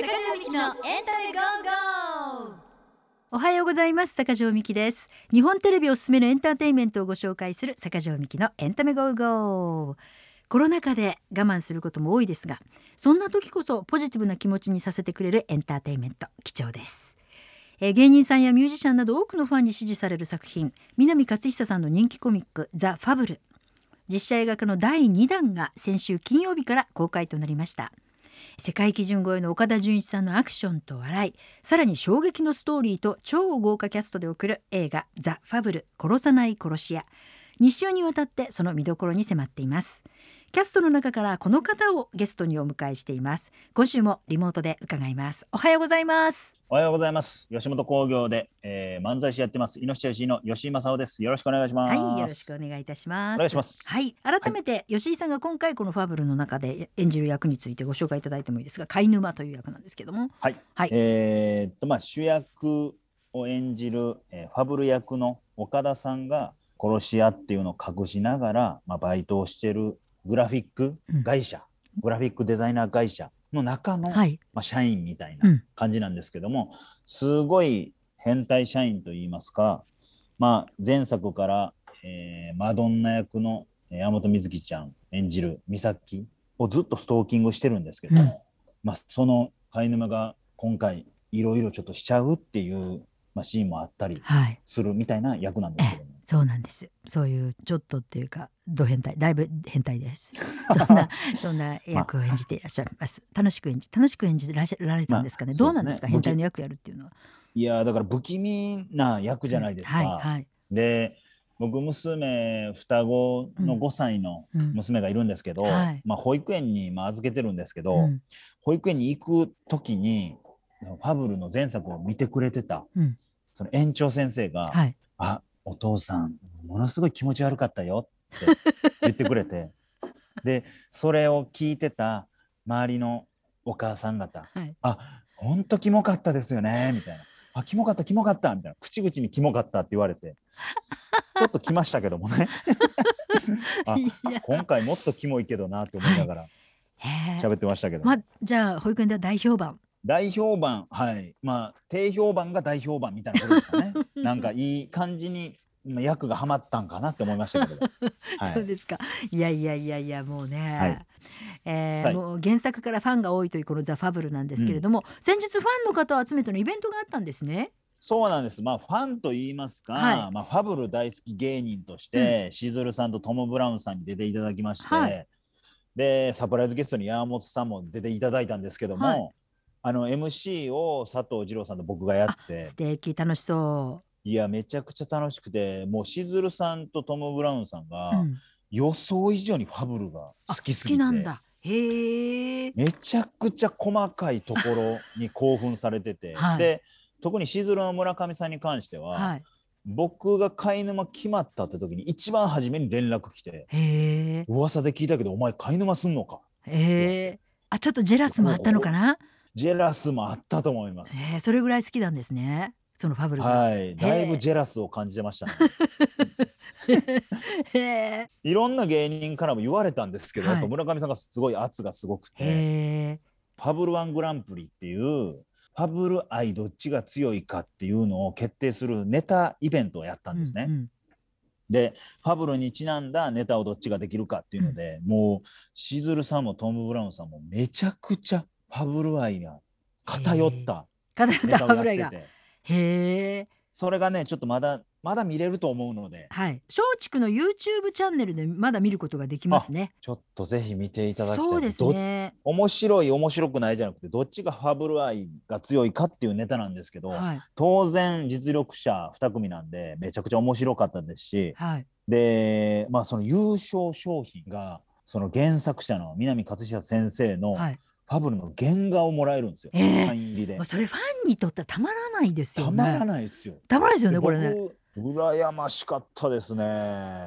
坂上みきのエンタメ go!go!。おはようございます。坂上みきです。日本テレビおすすめのエンターテインメントをご紹介する坂上みきのエンタメ go!go!。コロナ禍で我慢することも多いですがそんな時こそポジティブな気持ちにさせてくれるエンターテインメント貴重です。えー芸人さんやミュージシャンなど多くのファンに支持される作品南勝久さんの人気コミックザ・ファブル。実写映画化の第2弾が先週金曜日から公開となりました。世界基準超えの岡田准一さんのアクションと笑いさらに衝撃のストーリーと超豪華キャストで送る映画「ザ・ファブル殺さない殺し屋」2週にわたってその見どころに迫っています。キャストの中からこの方をゲストにお迎えしています今週もリモートで伺いますおはようございますおはようございます。吉本興業で、えー、漫才師やってます。イノシシ吉井の吉井正夫です。よろしくお願いします。はいよろしくお願いいたしますお願いしますはい改めて吉井さんが今回このファブルの中で演じる役についてご紹介いただいてもいいですが貝沼という役なんですけどもはい。はいえーっと、まあ、主役を演じる、えーファブル役の岡田さんが殺し屋っていうのを隠しながら、まあ、バイトをしてるグラフィック会社、グラフィックデザイナー会社の中の、はい。まあ、社員みたいうん。な感じなんですけども、すごい変態社員といいますか、まあ、前作から、えーマドンナ役のえー山本美月ちゃん演じる美咲をずっとストーキングしてるんですけど、うん。まあ、その貝沼が今回いろいろちょっとしちゃうっていう、まあ、シーンもあったりはい。するみたいな役なんですけども。そうなんです。そういうちょっとっていうか、ド変態、だいぶ変態です。そんな、そんな役を演じていらっしゃいます。楽しく演じ、楽しく演じられたんですかね？まあどうなんですか、ね変態の役やるっていうのは。いやーだから不気味な役じゃないですか。はい、はい。で僕娘双子の5歳のうん娘がいるんですけど、はいまあ、保育園にまあ預けてるんですけど、うん保育園に行く時にファブルの前作を見てくれてた、うんその園長先生が「はい。あお父さんものすごい気持ち悪かったよ」って言ってくれて。でそれを聞いてた周りのお母さん方はい。「あほんとキモかったですよね」みたいな「あキモかったキモかった」みたいな。口々に「キモかった」って言われて。ちょっと来ましたけどもね。あ今回もっとキモいけどなって思いながら喋ってましたけど、まあ、じゃあ、保育園では大評判。大評判はい。まあ低評判が大評判みたいなことですかね。なんかいい感じにまあ役がはまったんかなって思いましたけど、はそうい、ですか。いやいやいやいや、もうね。はい。えーはい。もう原作からファンが多いというこのザ・ファブルなんですけれども、先日ファンの方を集めてのイベントがあったんですね。そうなんです。まあファンと言いますか、はい。まあ、ファブル大好き芸人として、しずるさんとトム・ブラウンさんに出ていただきまして、はい。でサプライズゲストに山本さんも出ていただいたんですけども、はいあの MC を佐藤二朗さんと僕がやって素敵楽しそいやめちゃくちゃ楽しくてもうしずるさんとトム・ブラウンさんが、う。うん予想以上にファブルがあ好きすぎてなんだ。へえ。めちゃくちゃ細かいところに 興奮されてて、はいで特にしずるの村上さんに関しては、はい。僕が貝沼決まったって時に一番初めに連絡来て。噂で聞いたけどお前貝沼すんのかへえ。あ、ちょっとジェラスもあったのかな？ジェラスもあったと思います。へえ、それぐらい好きなんですね。そのファブルが。はい、だいぶジェラスを感じてましたね。いろんな芸人からも言われたんですけど、はいやっぱ村上さんがすごい圧がすごくて。ファブルワングランプリっていうファブル愛どっちが強いかっていうのを決定するネタイベントをやったんですね。うんうんでファブルにちなんだネタをどっちができるかっていうので、もうしずるさんもトム・ブラウンさんもめちゃくちゃファブル愛が偏った偏ったネタをファブルが。やっててへえ。それがねちょっとまだまだ見れると思うのではい。松竹の YouTube チャンネルでまだ見ることができますね。ちょっとぜひ見ていただきたいそうですどね。面白い面白くないじゃなくてどっちがファブル愛が強いかっていうネタなんですけど、はい。当然実力者2組なんでめちゃくちゃ面白かったですしはい。でまあその優勝商品がその原作者の南勝久先生のフはい。ァブルの原画をもらえるんですよ、ええサイン入りで。それファンにとってはたまらないですよね。たまらないですよ。たまらないですよね、でこれね。僕羨ましかったですね。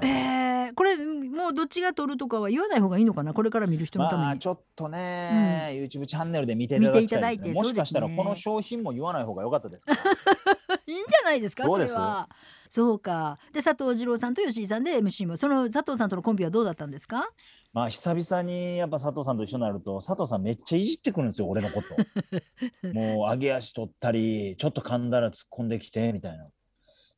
えー、これもうどっちが取るとかは言わない方がいいのかな？これから見る人のために、まあちょっとね、YouTube チャンネルで見ていただきたいですね。見ていただいてもしかしたらこの商品も言わない方が良かったですか。いいんじゃないですか？どうです？それはそうか。で佐藤二郎さんと吉井さんで MC もその佐藤さんとのコンビはどうだったんですか？まあ久々にやっぱ佐藤さんと一緒になると佐藤さんめっちゃいじってくるんですよ俺のこと。もう上げ足取ったりちょっと噛んだら突っ込んできてみたいな。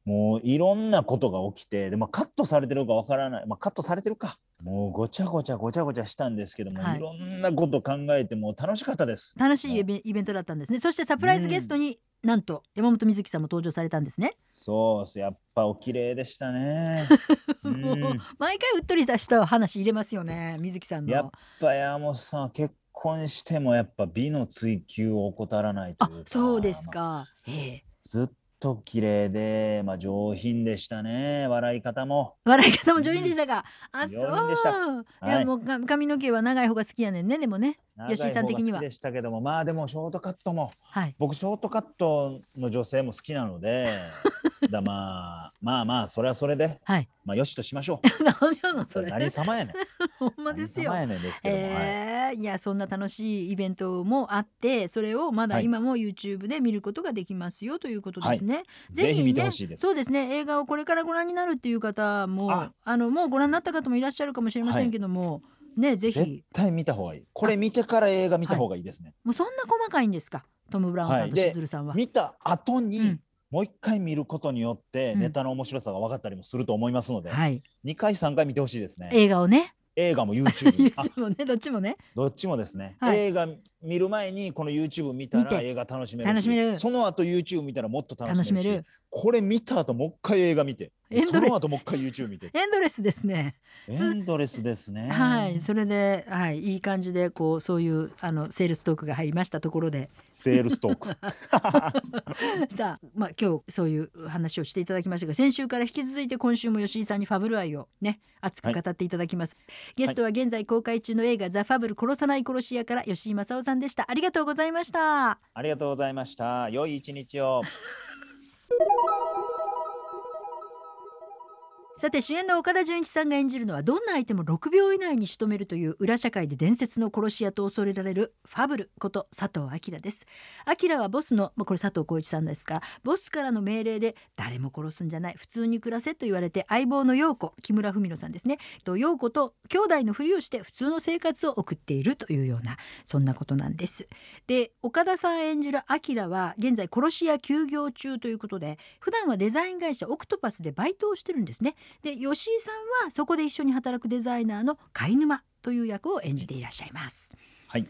もういろんなことが起きてで、まあ、カットされてるかわからない、まあ、カットされてるかもうごちゃごちゃごちゃごちゃしたんですけども、はい。い、ろんなこと考えてもう楽しかったです。楽しいイベントだったんですね。そしてサプライズゲストに、なんと山本美月さんも登場されたんですね、そうっす。やっぱお綺麗でしたね。う んもう毎回うっとりした話入れますよね美月さんの。やっぱ山本さんは結婚してもやっぱ美の追求を怠らないとあいうか。そうですまあか、ええ。ずっと綺麗で、まあ、上品でしたね。笑い方も。笑い方も上品でしたが、あそう。いはい。やもうか髪の毛は長い方が好きやねんねでもね吉井さん的には。でしたけども。まあでもショートカットも。はい。僕ショートカットの女性も好きなので だまあまあまあそれはそれで。はい。まあよしとしましょう。何やのそれ。何様やねん。ほんまですよ何様やねんですけども、はい。えーいやそんな楽しいイベントもあってそれをまだはい。今も YouTube で見ることができますよということですね。ぜひ見てねほしいです。そうですね。映画をこれからご覧になるっていう方もあ。あのもうご覧になった方もいらっしゃるかもしれませんけども、ねぜ絶ひ対見た方がいい。これ見てから映画見た方がいいですね、もうそんな細かいんですか？トム・ブラウンさんとしずるさんは。見た後に、うん。もう一回見ることによってうん。ネタの面白さが分かったりもすると思いますので、はい、2回3回見てほしいですね。映画をね。映画も YouTube あ YouTube もねどっちもね。どっちもですね、はい。映画見る前にこの YouTube 見たら映画楽しめるし楽しめる。その後 YouTube 見たらもっと楽しめるし楽しめる。これ見た後もう一回映画見てその後もう一回 YouTube 見て。エンドレスですね。エンドレスですね。はいそれで、はい、いい感じでこうそういうあのセールストークが入りましたところで。セールストーク。さあ、まあ、今日そういう話をしていただきましたが先週から引き続いて今週も吉井さんにファブル愛をね熱く語っていただきます、ゲストは現在公開中の映画「ザ・ファブル殺さない殺し屋」から吉井正夫さんでした。ありがとうございました。ありがとうございました。良い一日を さて主演の岡田准一さんが演じるのはどんな相手も6秒以内に仕留めるという裏社会で伝説の殺し屋と恐れられるファブルこと佐藤明です。明はボスのこれ佐藤浩市さんですがボスからの命令で誰も殺すんじゃない。普通に暮らせと言われて相棒の陽子木村文乃さんですね。と陽子と兄弟のふりをして普通の生活を送っているというようなそんなことなんです。で岡田さん演じる明は現在殺し屋休業中ということで普段はデザイン会社オクトパスでバイトをしてるんですね。で吉井さんはそこで一緒に働くデザイナーの貝沼という役を演じていらっしゃいます。はい。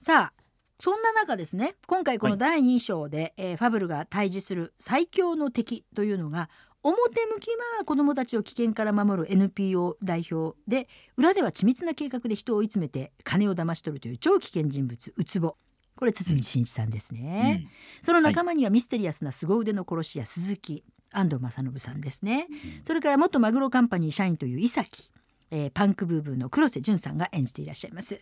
さあそんな中ですね今回このはい。第2章で、えーファブルが対峙する最強の敵というのが表向きは子どもたちを危険から守る NPO 代表で裏では緻密な計画で人を追い詰めて金を騙し取るという超危険人物ウツボ。これ堤真一さんですね、うん。その仲間にはミステリアスな凄腕の殺し屋鈴木安藤正信さんですね、それから元マグロカンパニー社員という伊崎、えーパンクブーブーの黒瀬淳さんが演じていらっしゃいます。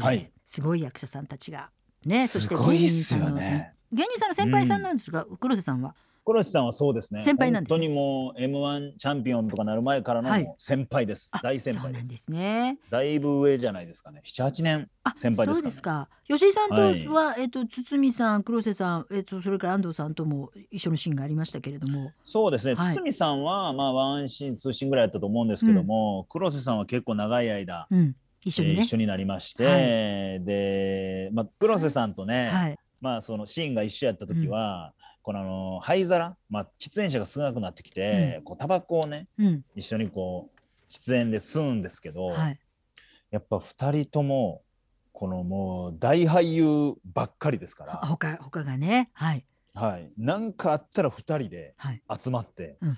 はい。すごい役者さんたちが。ねそしてすごいっすよ芸人さんのね芸人さんの先輩さんなんですが、黒瀬さんは？黒瀬さんはそうですね。先輩なんですね。本当にもう M1 チャンピオンとかなる前からの先輩です、あ大先輩です。ですね。だいぶ上じゃないですかね。78年あ先輩ですかね。そうですか。吉井さんとは、はい。えっと堤さん黒瀬さんえっとそれから安藤さんとも一緒のシーンがありましたけれども。そうですね、はい。堤さんはまあワンシーンツーシーンぐらいやったと思うんですけども、黒瀬さんは結構長い間、うん。一緒にね。えー一緒になりまして、はい。で、まあ、黒瀬さんとね、はい。まあそのシーンが一緒やった時は、このあの灰皿、まあ、喫煙者が少なくなってきて、こうタバコをねうん。一緒にこう喫煙で吸うんですけど、はい。やっぱ2人ともこのもう大俳優ばっかりですかあら、他他がねはい。はい、なんかあったら2人ではい。集まって、うん。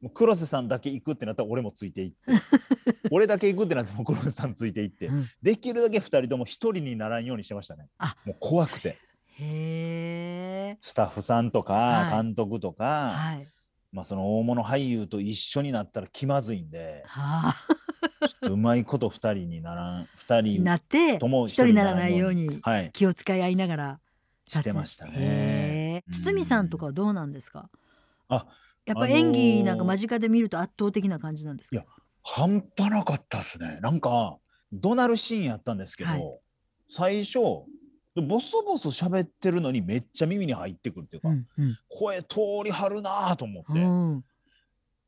もう黒瀬さんだけ行くってなったら俺もついていって 俺だけ行くってなっても黒瀬さんついていって、うん。できるだけ2人とも1人にならんようにしてましたね。あ。もう怖くてへえ。スタッフさんとかはい監督とか、はい。まあ、その大物俳優と一緒になったら気まずいんではあ。ちょっとうまいこと2人にならん2人なってとも一人にならないようにはい気を使い合いながらしてましたへね堤さんとかはどうなんですか？あやっぱ演技なんか間近で見ると圧倒的な感じなんですか？いや半端なかったですねなんか怒鳴るシーンやったんですけど、はい最初ボソボソ喋ってるのにめっちゃ耳に入ってくるっていうか、うんうん。声通りはるなと思って、うん。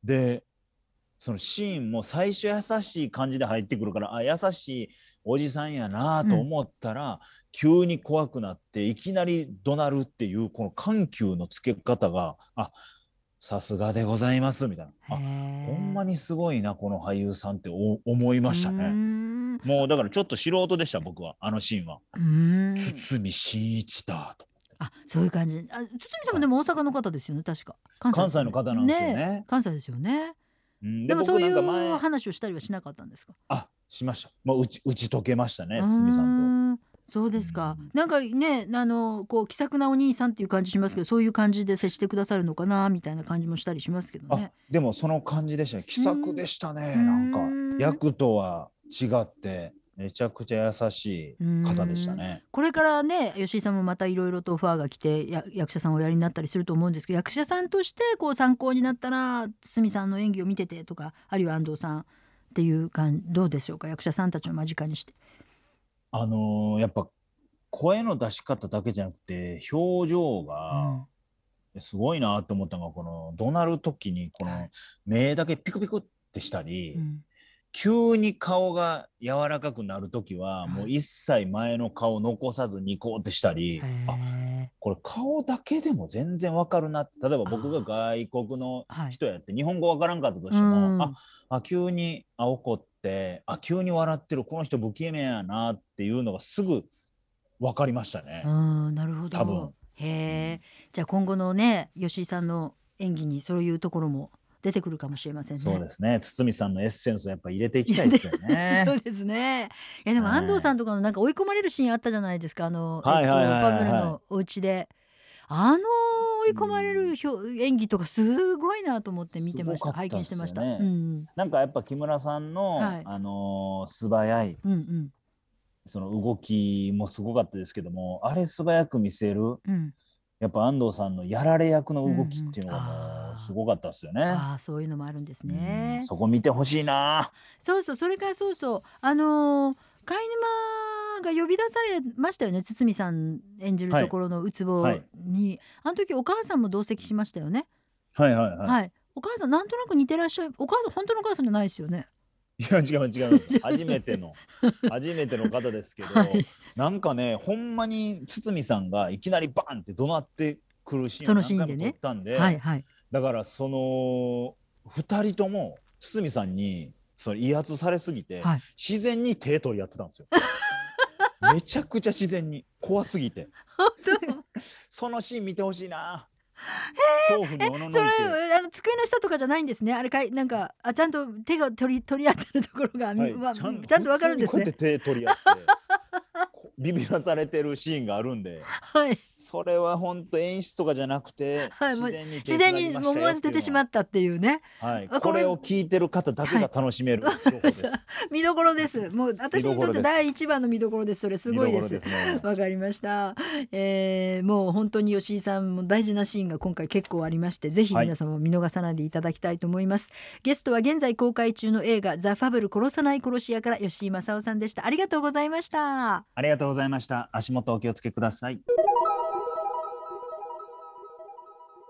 でそのシーンも最初優しい感じで入ってくるからあ優しいおじさんやなと思ったら、急に怖くなっていきなり怒鳴るっていうこの緩急のつけ方があさすがでございますみたいなあほんまににすごいなこの俳優さんってお思いましたね。ね。もうだからちょっと素人でした僕はあのシーンは。うーん堤真一だと。あそういう感じ。あ堤さんもでも大阪の方ですよね確か。関関西の方なんですよね。関西ですよね。うんでもそういう話をしたりはしなかったんですか？あしました。もう打ち打ち解けましたね堤さんと。そうですかうん。なんかね、あのこう気さくなお兄さんっていう感じしますけど、そういう感じで接してくださるのかなみたいな感じもしたりしますけどあね。でもその感じでしたね気さくでしたねうんなんかうん役とは違ってめちゃくちゃ優しい方でしたね。これからね吉井さんもまたいろいろとオファーが来てや役者さんをおやりになったりすると思うんですけど役者さんとしてこう参考になったら堤さんの演技を見ててとかあるいは安藤さんっていう感どうでしょうか役者さんたちを間近にして。あのーやっぱ声の出し方だけじゃなくて表情がすごいなと思ったのがこの怒鳴る時にこのはい。目だけピクピクってしたり、うん。急に顔が柔らかくなる時ははい。もう一切前の顔残さずニコってしたり、あへこれ顔だけでも全然わかるなって例えば僕が外国のーはい。人やって日本語わからんかったとしてうん。も、ああ急にあ怒ってあ急に笑ってるこの人不気味やなっていうのがすぐ分かりましたね。うんなるほど。多分へえ。じゃあ今後のね吉井さんの演技にそういうところも出てくるかもしれませんね。そうですね堤さんのエッセンスをやっぱ入れていきたいですよね そ。うですね。いやでもはい安藤さんとかのなんか追い込まれるシーンあったじゃないですか。あの、はいはいはいはいえっと、パブルのお家で。あの追い込まれる表演技とかすごいなと思って見てました。ね拝見してました。うんなんかやっぱ木村さんの、はいあのー素早いうんうんその動きもすごかったですけどもあれ素早く見せるうん。やっぱ安藤さんのやられ役の動きっていうのがもうすごかったですよね。ああそういうのもあるんですねうん。そこ見てほしいな。そうそうそれからそうそうあのー貝沼が呼び出されましたよね堤さん演じるところのうつぼに、はいあの時お母さんも同席しましたよね。はいはいはい。はい、お母さんなんとなく似てらっしゃるお母さん本当のお母さんじゃないですよね。いや違う違う 初めての初めての方ですけど、はいなんかねほんまに堤さんがいきなりバンって怒鳴ってくるシーンそを何回ものシーンでね撮ったんで、はいはい。だからその2人とも堤さんにその威圧されすぎて、はい自然に手取り合ってたんですよ。めちゃくちゃ自然に怖すぎて そのシーン見てほしいな。恐怖におののいそれて。あの机の下とかじゃないんですね？あれかいなんかあちゃんと手が取り取り合ってるところが、みはいわちゃんちゃんとわかるんですね手取り合ってこビビらされてるシーンがあるんではい。それは本当演出とかじゃなくて、はい自然に手自然に思わず出てしまっったっていうね。たはい、あこれを聞いてる方だけが楽しめる情報です。見どころです。もう私にとって第一番の見どころです。それすごいです。ね。わかりました、えー、もう本当に吉井さんも大事なシーンが今回結構ありましてぜひ皆様も見逃さないでいただきたいと思います、ゲストは現在公開中の映画ザ・ファブル殺さない殺し屋から吉井正夫さんでしたありがとうございましたありがとうございました。足元お気をつけください。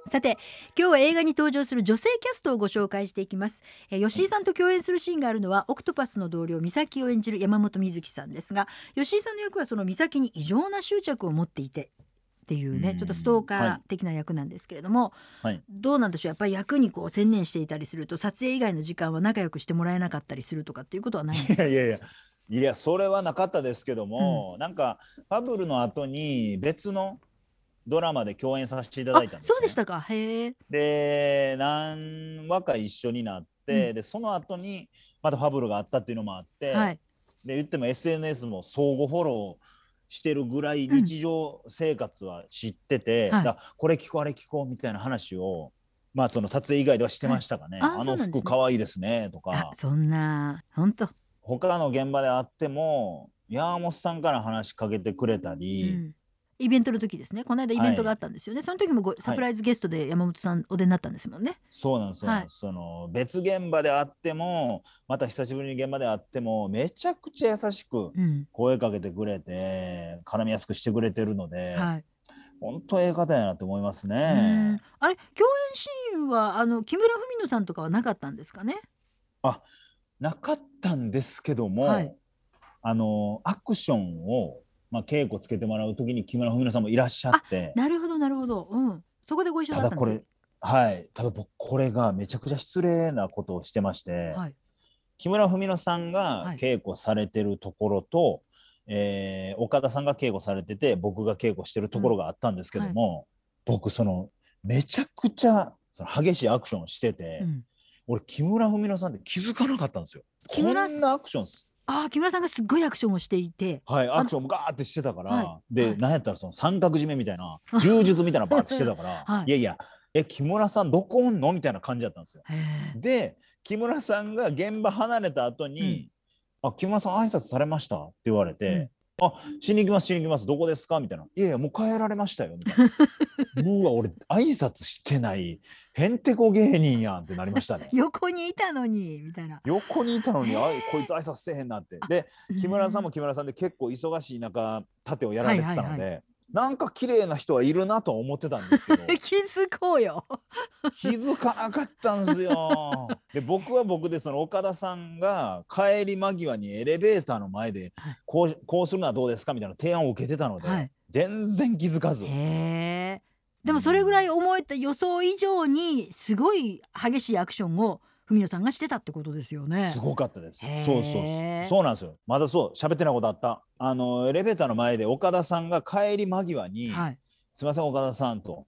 さて今日は映画に登場する女性キャストをご紹介していきます、えー吉井さんと共演するシーンがあるのはオクトパスの同僚美咲を演じる山本美月さんですが吉井さんの役はその美咲に異常な執着を持っていてっていうねうんちょっとストーカーはい的な役なんですけれども、はいどうなんでしょう？やっぱり役にこう専念していたりすると撮影以外の時間は仲良くしてもらえなかったりするとかっていうことはないんですいやいやいや。いやそれはなかったですけども、なんかファブルの後に別のドラマで共演させていただいたんあです、ね。そうでしたか。へえ。で何話か一緒になって、うん。でその後にまたファブルがあったっていうのもあって、はい。で言っても SNS も相互フォローしてるぐらいうん。日常生活は知ってて、はい。だこれ聞こうあれ聞こうみたいな話をまあその撮影以外ではしてましたかね、はいああの服かわいいですねとあかそんな本当、他の現場であっても山本さんから話しかけてくれたうり、ん、イベントの時ですね。この間イベントがあったんですよね、その時もごサプライズゲストで山本さんお出になったんですもんね、そうなんですよ、はい。その別現場であってもまた久しぶりに現場であってもめちゃくちゃ優しくうん。声かけてくれて絡みやすくしてくれてるので、はい。本当ええ方やなって思いますうん。ね。あれ共シーンはあの木村文乃さんとかはなかったんですかね？なかったんですけども、はいあのアクションを、まあ、稽古つけてもらう時に木村文乃さんもいらっしゃってなるほどなるほど。うん。そこでご一緒だったんですただこれはいただ僕これがめちゃくちゃ失礼なことをしてまして、はい。木村文乃さんがはい稽古されてるところと、えー岡田さんが稽古されてて僕が稽古してるところがあったんですけども、僕そのめちゃくちゃその激しいアクションをしてて、うん。俺木村文乃さんって気づかなかったんですよ。こんなアクションすああ木村さんがすっごいアクションをしていて。はい、アクションもガーってしてたから、はいで、はいなんやったらその三角締めみたいな 柔術みたいなのバーってしてたから、はいい、やいやえ木村さんどこおんのみたいな感じだったんですよ。で木村さんが現場離れた後に「あ木村さん挨拶されました?」って言われて「あしに行きますしに行きますどこですか?」みたいな「いやいやもう帰られましたよ」みたいな「うわ俺挨拶してないへんてこ芸人やん」ってなりましたね。横にいたのにみたいな。横にいたのにあいこいつ挨拶せえへんなって。で木村さんもう木村さんで結構忙しい中盾をやられてたので、はいはいなんか綺麗な人はいるなとは思ってたんですけど 気づこうよ。気づかなかったんですよ。で僕は僕でその岡田さんが帰り間際にエレベーターの前ではいこうこうするのはどうですかみたいな提案を受けてたので、はい全然気づかず。でもそれぐらい思えた予想以上にすごい激しいアクションを文野さんがしてたってことですよね。すごかったです。そうそうそうなんですよ。まだそう喋ってないことあった。あのエレベーターの前で岡田さんが帰り間際に、はい。すみません岡田さんと、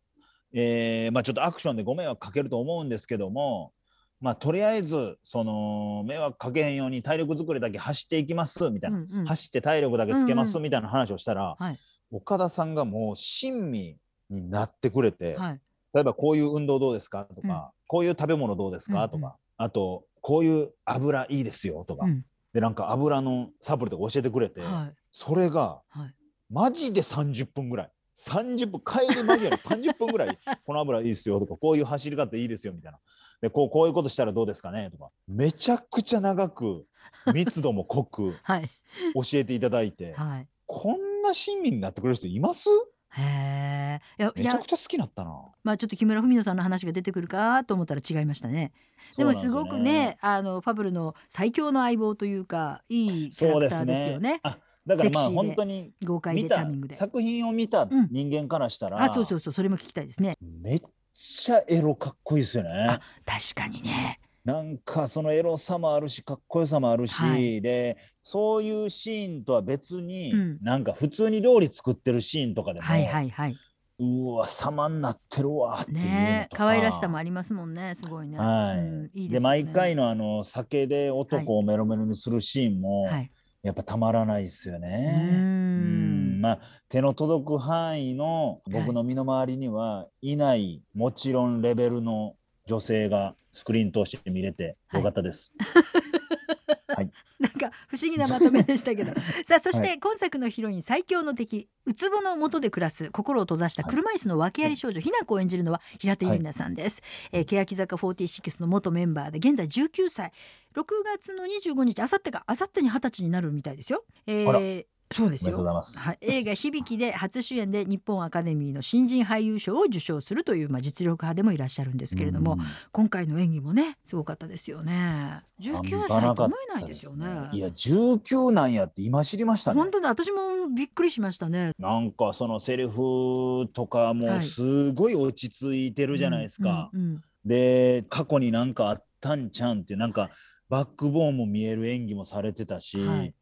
えーまあ、ちょっとアクションでご迷惑かけると思うんですけども、まあ、とりあえずその迷惑かけへんように体力作りだけ走っていきますみたいな、うんうん走って体力だけつけますうんうんみたいな話をしたら、はい岡田さんがもう親身になってくれて、はい。例えばこういう運動どうですかとか、うんこういう食べ物どうですか、うんうんとかあとこういう油いいですよとか、うんでなんか油のサプリとか教えてくれて、はいそれがはい。マジで30分ぐらい。30分帰り間際に30分ぐらい この油いいですよとかこういう走り方いいですよみたいなでこうこういうことしたらどうですかねとかめちゃくちゃ長く 密度も濃くはい。教えていただいてはい。こんな親身になってくれる人います？へえ。めちゃくちゃ好きだったな。まあちょっと木村文乃さんの話が出てくるかと思ったら違いましたね。でもすごくね、あのファブルの最強の相棒というかいいキャラクターですよね。だからまあ本当に豪快でチャーミングで。作品を見たうん人間からしたら、あ、そうそうそう、それも聞きたいですね。めっちゃエロかっこいいですよねあ。確かにね。なんかそのエロさもあるしかっこよさもあるし、はいでそういうシーンとは別に、うんなんか普通に料理作ってるシーンとかでも、はいはいはい。うわ様になってるわっていうね可愛らしさもありますもんね。すごいね。はい、うん、いいでね毎回のあの酒で男をメロメロにするシーンも、はい。やっぱたまらないですようね。まあ手の届く範囲のはい僕の身の回りにはいない、もちろんレベルの女性がスクリーン通して見れてよかったです。なんか不思議なまとめでしたけど。さあそして、は今作のヒロイン最強の敵ウツボの元で暮らす心を閉ざしたはい。車椅子の訳あり少女、ひな子を演じるのは平手友梨奈さんです、えー欅坂46の元メンバーで現在19歳。6月の25日あさってかあさってに20歳になるみたいですよ、えーそうですよ。はい、映画「響き」で初主演で日本アカデミーの新人俳優賞を受賞するという、まあ、実力派でもいらっしゃるんですけれども、うん。今回の演技もねすごかったですよね。19歳と思えないですよね。いや19なんやって今知りましたね。本。当に私もびっくりしましたね。なんかそのセリフとかはい。もすごい落ち着いてるじゃないですか。で過去になんかあったんちゃうんってなんかバックボーンも見える演技もされてたし、はい。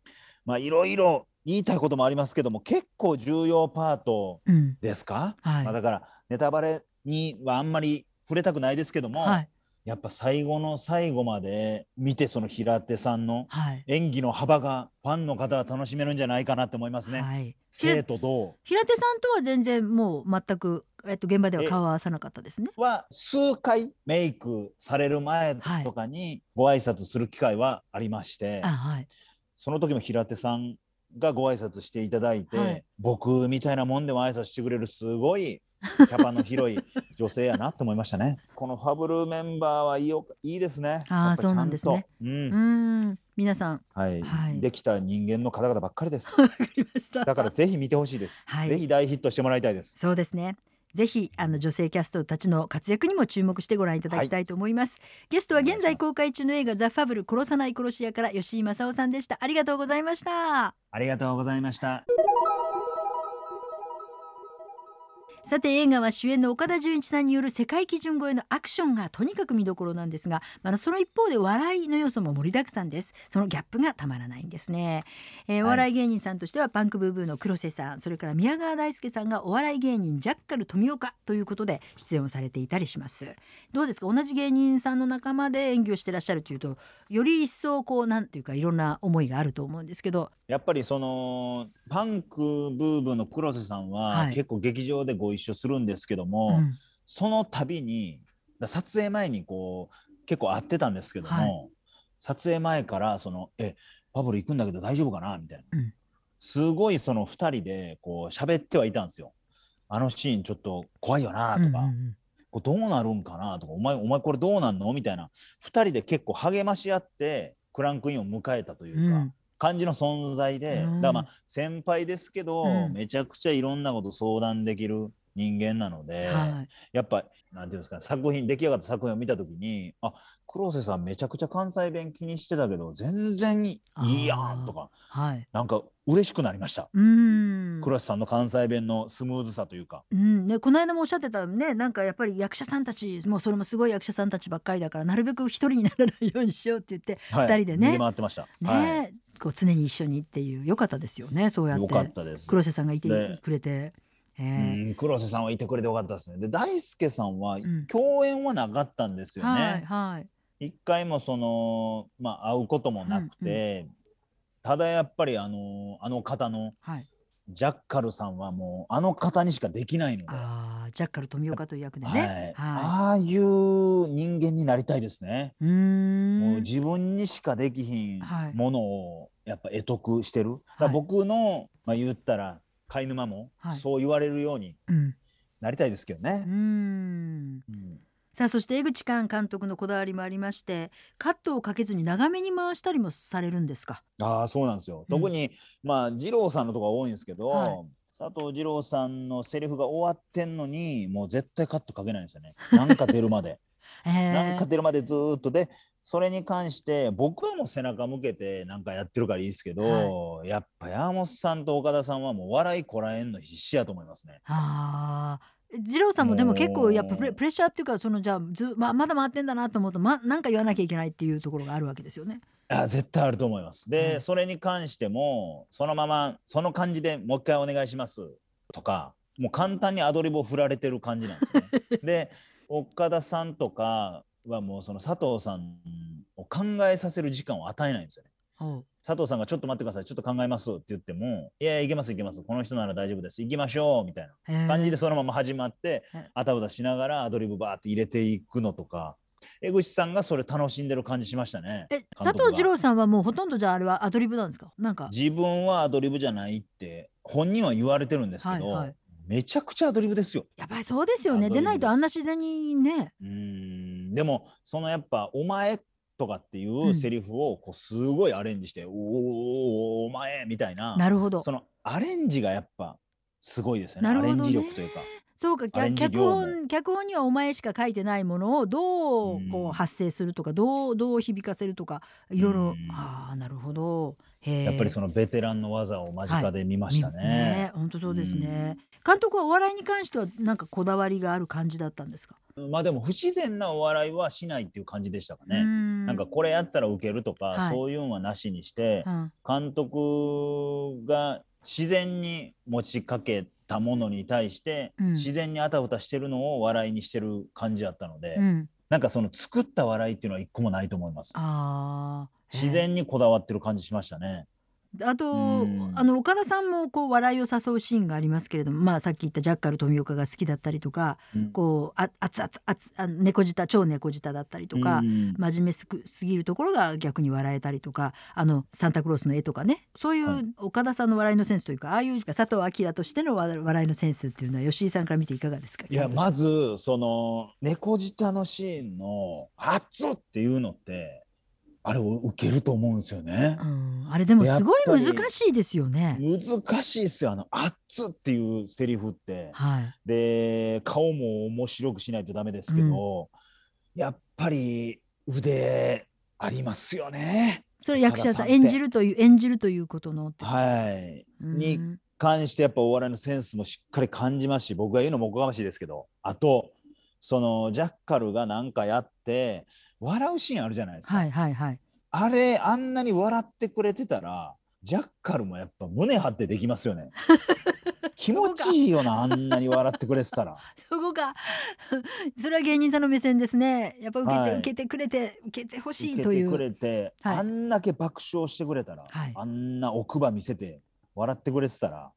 まあいろいろ言いたいこともありますけども結構重要パートうん。うんですか、はい。まあ、だからネタバレにはあんまり触れたくないですけども、はい。やっぱ最後の最後まで見てその平手さんのはい。演技の幅がファンの方は楽しめるんじゃないかなと思いますね。はい。生と同平手さんとは全然もう全く、えっと、現場では顔を合わさなかったですね。は数回メイクされる前とかにご挨拶する機会はありまして、あはい。その時も平手さんがご挨拶していただいて、はい僕みたいなもんでも挨拶してくれるすごい キャパの広い女性やなと思いましたね。このファブルメンバーはいいよいいですね。あーやっぱちゃそうなんですねと。うんうーん皆さんはい、はいできた人間の方々ばっかりです。わかりましただからぜひ見てほしいです。はいぜひ大ヒットしてもらいたいです。そうですねぜひあの女性キャストたちの活躍にも注目してご覧いただきたいと思います、ゲストは現在公開中の映画ザ・ファブル殺さない殺し屋から吉井正夫さんでした。ありがとうございました。ありがとうございました。さて映画は主演の岡田准一さんによる世界基準超えのアクションがとにかく見どころなんですが、まあ、その一方で笑いの要素も盛りだくさんです。そのギャップがたまらないんですね、えーお笑い芸人さんとしてはパンクブーブーの黒瀬さんそれから宮川大輔さんがお笑い芸人ジャッカル富岡ということで出演をされていたりします。どうですか？同じ芸人さんの仲間で演技をしてらっしゃるというとより一層こうなんていうかいろんな思いがあると思うんですけどやっぱりそのパンクブーブーの黒瀬さんは、はい。結構劇場でご一緒するんですけども、うん。その度にだ撮影前にこう結構会ってたんですけども、はい。撮影前からその「えパブル行くんだけど大丈夫かな?」みたいな、うん。すごいその2人でこう喋ってはいたんですよ。あのシーンちょっと怖いよなとか、うんうんうんこれどうなるんかな？とかお前お前これどうなんの？みたいな。2人で結構励まし合ってクランクインを迎えたというか。うん感じの存在で、うん。だからまあ先輩ですけど、うん。めちゃくちゃいろんなこと相談できる人間なので、はい。やっぱなんていうんですかね作品出来上がった作品を見た時にあ黒瀬さんめちゃくちゃ関西弁気にしてたけど全然いいやんとかはい。なんか嬉しくなりました、うん。黒瀬さんの関西弁のスムーズさというか。うん。ね、この間もおっしゃってたねなんかやっぱり役者さんたちもうそれもすごい役者さんたちばっかりだからなるべく一人にならないようにしようって言ってはい。二人でね。逃げ回ってました。ね、はいこう常に一緒にっていう良かったですよねそうやって。黒瀬さんがいてでくれて。えうーん黒瀬さんはいてくれてよかったですね。で大輔さんはん共演はなかったんですよね。はいはい一回もその、まあ、会うこともなくて、ただやっぱりあのあの方のはいジャッカルさんはもうあの方にしかできないので、あージャッカル富岡という役ではいね。はああいう人間になりたいですね。もう自分にしかできひんはいものをやっぱ得得してる。僕の、まあ、言ったら貝沼もはいそう言われるようにうん。なりたいですけどうねー。ん。うんさあそして江口寛監督のこだわりもありましてカットをかけずに長めに回したりもされるんですか？ああそうなんですよ。うん特に、まあ二郎さんのとこが多いんですけど、はい佐藤二郎さんのセリフが終わってんのにもう絶対カットかけないんですよね。なんか出るまで。へーなんか出るまでずーっとでそれに関して僕はもう背中向けてなんかやってるからいいですけど、やっぱ山本さんと岡田さんはもう笑いこらえんの必死やと思いますね。ああ。二郎さんもでも結構やっぱプレッシャーっていうかそのじゃあずままだ回ってんだなと思うとまなんか言わなきゃいけないっていうところがあるわけですよね。あ絶対あると思います。で、うんそれに関してもそのままその感じでもう一回お願いしますとかもう簡単にアドリブを振られてる感じなんですね。で岡田さんとかはもうその佐藤さんを考えさせる時間を与えないんですよね。ほ佐藤さんがちょっと待ってください。ちょっと考えますって言ってもいやいけますいけます。この人なら大丈夫です。行きましょうみたいな感じでそのまま始まってはい。あたふたしながらアドリブバーって入れていくのとか。江口さんがそれ楽しんでる感じしましたね。え佐藤二郎さんはもうほとんどじゃああれはアドリブなんですかなんか自分はアドリブじゃないって本人は言われてるんですけど、はいはい。めちゃくちゃアドリブですよ。やっぱりそうですよね。でないとあんな自然にね。うーん。でもそのやっぱ「お前」とかっていうセリフをこうすごいアレンジして「おーおーおーお前」みたいななるほど。そのアレンジがやっぱすごいですよね。アレンジ力というか。そうか脚本脚本にはお前しか書いてないものをどううん。こう発声するとかどうどう響かせるとかいろいろ。うん。ああなるほど。やっぱりそのベテランの技を間近で見ましたね。ね。本当そうですね。監督はお笑いに関してはなんかこだわりがある感じだったんですか？まあでも不自然なお笑いはしないっていう感じでしたかね。ななんかこれやったらウケるとか、はい。そういうのはなしにして、うん。監督が自然に持ちかけたものに対して、うん自然にあたふたしてるのを笑いにしてる感じだったので、うんなんかその作った笑いっていうのは一個もないと思います。自然にこだわってる感じしましたね。あとうん。あの岡田さんもこう笑いを誘うシーンがありますけれども、まあ、さっき言ったジャッカル富岡が好きだったりとかうん。こうあ熱々熱あ猫舌超猫舌だったりとか、うん。真面目すくすぎるところが逆に笑えたりとかあのサンタクロースの絵とかねそういはい。う岡田さんの笑いのセンスというかああいう佐藤明としての笑笑いのセンスっていうのは吉井さんから見ていかがですか？いやまずその猫舌のシーンの「熱っ!」っていうのってあれを受けると思うんですよねう。ん、あれでもすごい難しいですよね。難しいっすよあの「あっつ」っていうセリフって。はい。で顔も面白くしないとダメですけど、やっぱり腕ありますよね。それ役者さん演じるという演じるということのってはい。うんに関してやっぱお笑いのセンスもしっかり感じますし僕が言うのもおこがましいですけどあとそのジャッカルがなんかやって笑うシーンあるじゃないですか、はいはいはい。あれあんなに笑ってくれてたらジャッカルもやっぱ胸張ってできますよね 気持ちいいよなあんなに笑ってくれてたらそこが それは芸人さんの目線ですね。やっぱ受けて、はい受けてくれて受けてほしいという。受けてくれて、はいあんだけ爆笑してくれたら、はいあんな奥歯見せて笑ってくれてたら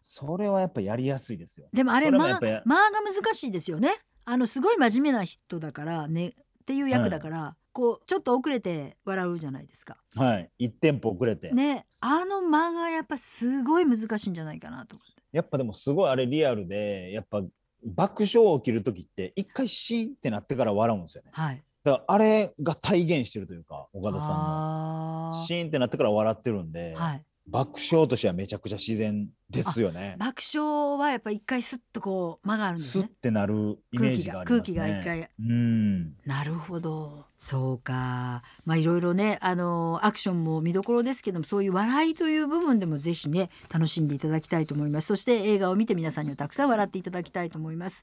それはやっぱやりやすいですよ。でもあれまあまあが難しいですよね。あのすごい真面目な人だからねっていう役だから、こうちょっと遅れて笑うじゃないですか。はい、一テンポ遅れて、ねあの間がやっぱすごい難しいんじゃないかなと思って。やっぱでもすごいあれリアルでやっぱ爆笑起きる時って一回シーンってなってから笑うんですよね。はい。だからあれが体現してるというか岡田さんのシーンってなってから笑ってるんで、はい。爆笑としてはめちゃくちゃ自然ですよね。爆笑はやっぱ一回スッとこう間があるんですね。スッてなるイメージがありますね。空気が一回うん。なるほどそうかまあいろいろねあのアクションも見どころですけどもそういう笑いという部分でもぜひね楽しんでいただきたいと思いますそして映画を見て皆さんにはたくさん笑っていただきたいと思います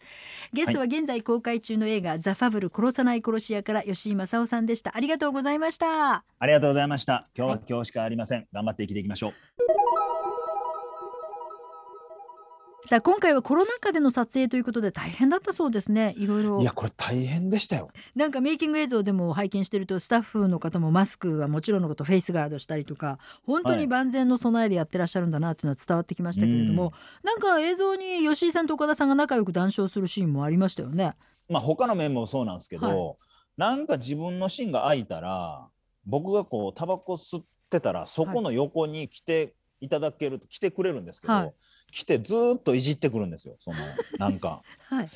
ゲストは現在公開中の映画、ザ・ファブル殺さない殺し屋から吉井正夫さんでしたありがとうございましたありがとうございました。今日ははい今日しかありません。頑張って生きていきましょう。さあ今回はコロナ禍での撮影ということで大変だったそうですね。いろいろ。いやこれ大変でしたよ。なんかメイキング映像でも拝見してるとスタッフの方もマスクはもちろんのことフェイスガードしたりとか本当にはい。万全の備えでやってらっしゃるんだなっていうのは伝わってきましたけれども、うん。なんか映像に吉井さんと岡田さんが仲良く談笑するシーンもありましたよね。まあ他の面もそうなんですけど、はい。なんか自分のシーンが空いたら僕がこうタバコ吸ってたらそこの横に来ていただけると、来てくれるんですけど、はい来てずーっといじってくるんですよ。そのなんか はい、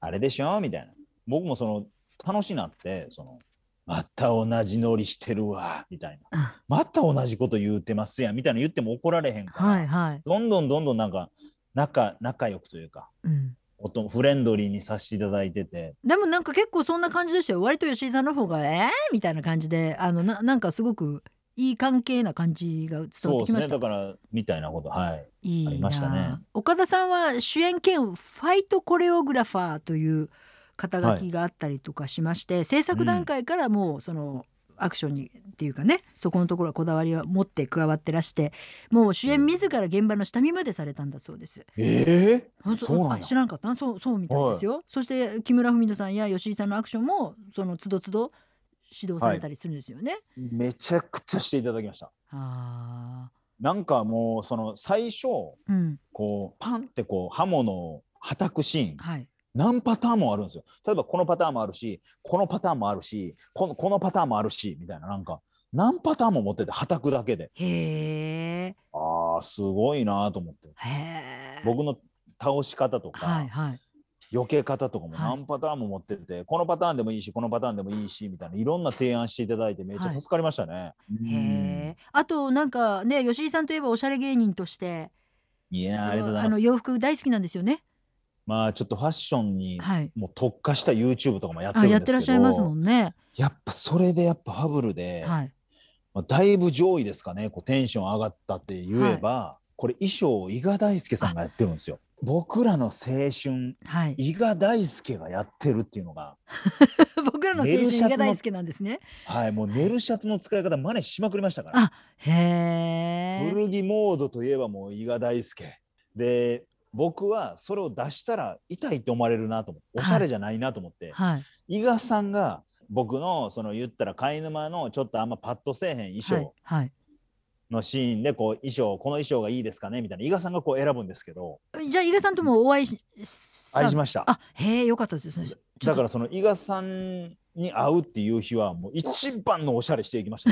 あれでしょ？みたいな。僕もその楽しなってそのまた同じノリしてるわみたいな。また同じこと言うてますやんみたいな言っても怒られへんから、はいはいどんどんどんどんなんか仲仲良くというかうん、フレンドリーにさせていただいててでもなんか結構そんな感じでしたよ割と吉井さんの方が「えー?」みたいな感じであのななんかすごくいい関係な感じが伝わってきました。ね。だからみたいなことはい。いいなありましたね。岡田さんは主演兼ファイトコレオグラファーという肩書きがあったりとかしまして、制作段階からもうそのアクションにっていうかねそこのところはこだわりを持って加わってらしてもう主演自ら現場の下見までされたんだそうです。ええ本当？そうなん知らんかった。そうそうみたいですよ。そして木村文乃さんや吉井さんのアクションもその都度都度指導されたりするんですよね。めちゃくちゃしていただきました。あなんかもうその最初ーうん。こうパンってこう刃物をはたくシーンはい。何パターンもあるんですよ。例えばこのパターンもあるしこのパターンもあるしこのこのパターンもあるしみたいな。なんか何パターンも持っててはたくだけで。へえあーすごいなと思って。へえ。僕の倒し方とか、はいはい。避け方とかもはい何パターンも持ってて、このパターンでもいいしこのパターンでもいいしみたいないろんな提案していただいてめっちゃ助かりましたね。うんへえ。あとなんかね吉井さんといえばおしゃれ芸人としていやーありがとうございます。の洋服大好きなんですよね。まあちょっとファッションにはい。もう特化した YouTube とかもやってるんですけどらっしゃいますもんね。やっぱそれでやっぱファブルで、はい。まあ、だいぶ上位ですかねこうテンション上がったって言えば、これ衣装を伊賀大輔さんがやってるんですよ。僕らの青春はい。伊賀大輔がやってるっていうのが、僕らの青春寝るシャツのが大好きなんですね。はい、もう寝るシャツの使い方真似しまくりましたから。あへえ。古着モードといえばもう伊賀大輔で僕はそれを出したら痛いと思われるなと思っておしゃれじゃないなと思って、はい。伊賀さんが僕のその言ったら貝沼のちょっとあんまパッとせえへん衣はい装。はい。のシーンでこう衣装この衣装がいいですかね？みたいな伊賀さんがこう選ぶんですけどじゃあ伊賀さんともお会いし。愛しましたあへえよかったですね。だからその伊賀さんに会うっていう日はもう一番のおしゃれしていきました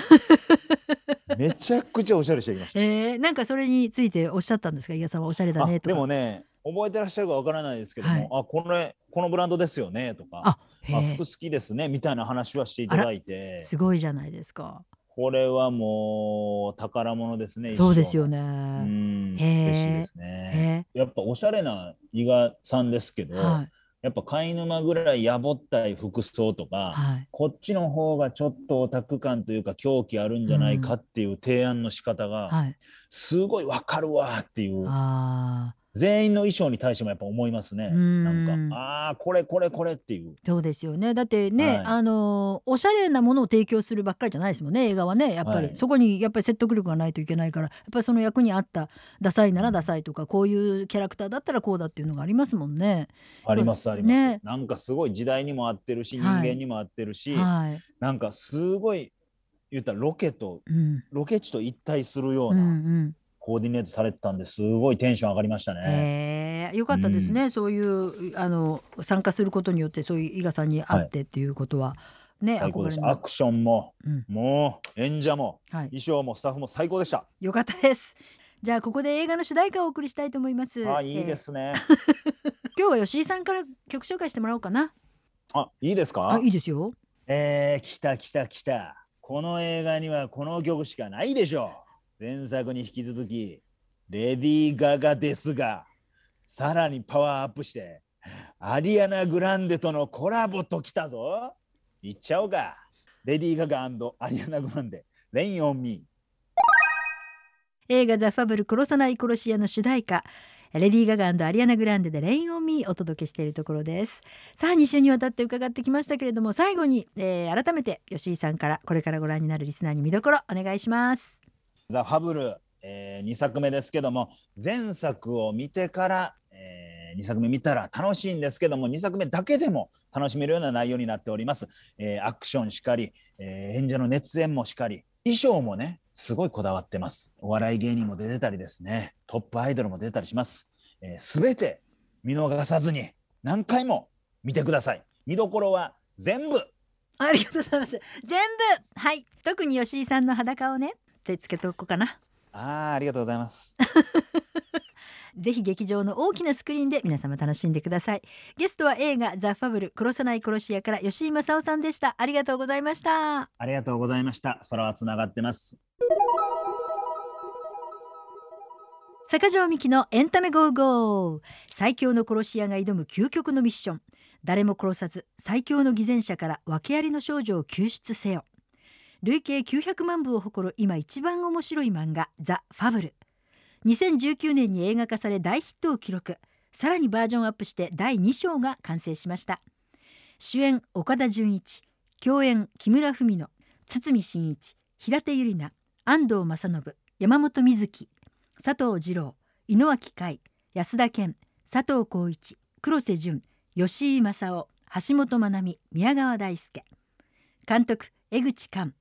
めちゃくちゃおしゃれしていきましたえー、なんかそれについておっしゃったんですか？伊賀さんはおしゃれだあねとか。でもね覚えてらっしゃるかわからないですけども、はいあこれこのブランドですよねとかあへまあ、え服好きですねみたいな話はしていただいてすごいじゃないですか。これはもう宝物ですね。そうですよね。ん、嬉しいですね。えやっぱおしゃれな伊賀さんですけど、はいやっぱ貝沼ぐらいやぼったい服装とか、はい。こっちの方がちょっとオタク感というか狂気あるんじゃないかっていう提案の仕方が、はい。すごいわかるわっていうああ、全員の衣装に対してもやっぱ思いますね。うんなんかああーこれこれこれっていう。そうですよね。だってね、はいあのおしゃれなものを提供するばっかりじゃないですもんね。映画はね、やっぱり、はいそこにやっぱり説得力がないといけないから、やっぱりその役に合ったダサいならダサいとか、こういうキャラクターだったらこうだっていうのがありますもんね。ありますあります、ねなんかすごい時代にも合ってるし、はい人間にも合ってるし、はい。なんかすごい言ったらロケとうん。ロケ地と一体するよううんう。なんコーディネートされてたんですごいテンション上がりましたね。ええよかったですね、そういうあの参加することによってそういう伊賀さんに会ってっていうことは、ね最高でした。アクションも、うんもう演者もはい、衣装もスタッフも最高でした。よかったですじゃあここで映画の主題歌をお送りしたいと思いますあいいですね。えー今日は吉井さんから曲紹介してもらおうかなあいいですか？あいいですよえー、来た来た来た。この映画にはこの曲しかないでしょう。前作に引き続き、レディー・ガガですが、さらにパワーアップして、アリアナ・グランデとのコラボときたぞ。いっちゃおうか。レディー・ガガアリアナ・グランデ、レイン・オン・ミ映画ザ・ファブル殺さない殺し屋の主題歌レディー・ガガアリアナ・グランデでレイン・オン・ミーお届けしているところですさあ2週にわたって伺ってきましたけれども最後に、えー改めて吉井さんからこれからご覧になるリスナーに見どころお願いしますザ・ファブル、えー2作目ですけども前作を見てから、え2作目見たら楽しいんですけども2作目だけでも楽しめるような内容になっております、えーアクションしかり、えー演者の熱演もしかり衣装もねすごいこだわってます。お笑い芸人も出てたりですね。トップアイドルも出たりします、えー、全て見逃さずに何回も見てください。見どころは全部。ありがとうございます。全部。はい。特に吉井さんの裸をね手つけておこうかな。あーありがとうございます。ぜひ劇場の大きなスクリーンで皆様楽しんでください。ゲストは映画ザ・ファブル殺さない殺し屋から吉井正夫さんでした。ありがとうございました。ありがとうございました。空はつながってます。坂上みきのエンタメ go!go!。最強の殺し屋が挑む究極のミッション。誰も殺さず最強の偽善者から訳ありの少女を救出せよ累計900万部を誇る今一番面白い漫画ザ・ファブル。2019年に映画化され大ヒットを記録。さらにバージョンアップして第2章が完成しました。主演岡田准一。共演木村文乃。堤真一。平手友梨奈。安藤正信。山本美月。佐藤二郎井之脇海。安田健佐藤浩一黒瀬淳吉井正夫橋本まなみ宮川大輔。監督江口寛。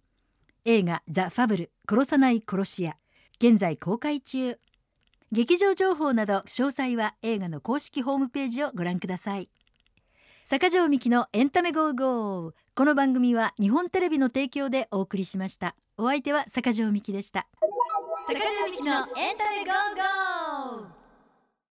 映画「ザ・ファブル殺さない殺し屋」現在公開中。劇場情報など詳細は映画の公式ホームページをご覧ください。坂上みきのエンタメ go!go!。この番組は日本テレビの提供でお送りしました。お相手は坂上みきでした。坂上みきのエンタメ go!go!。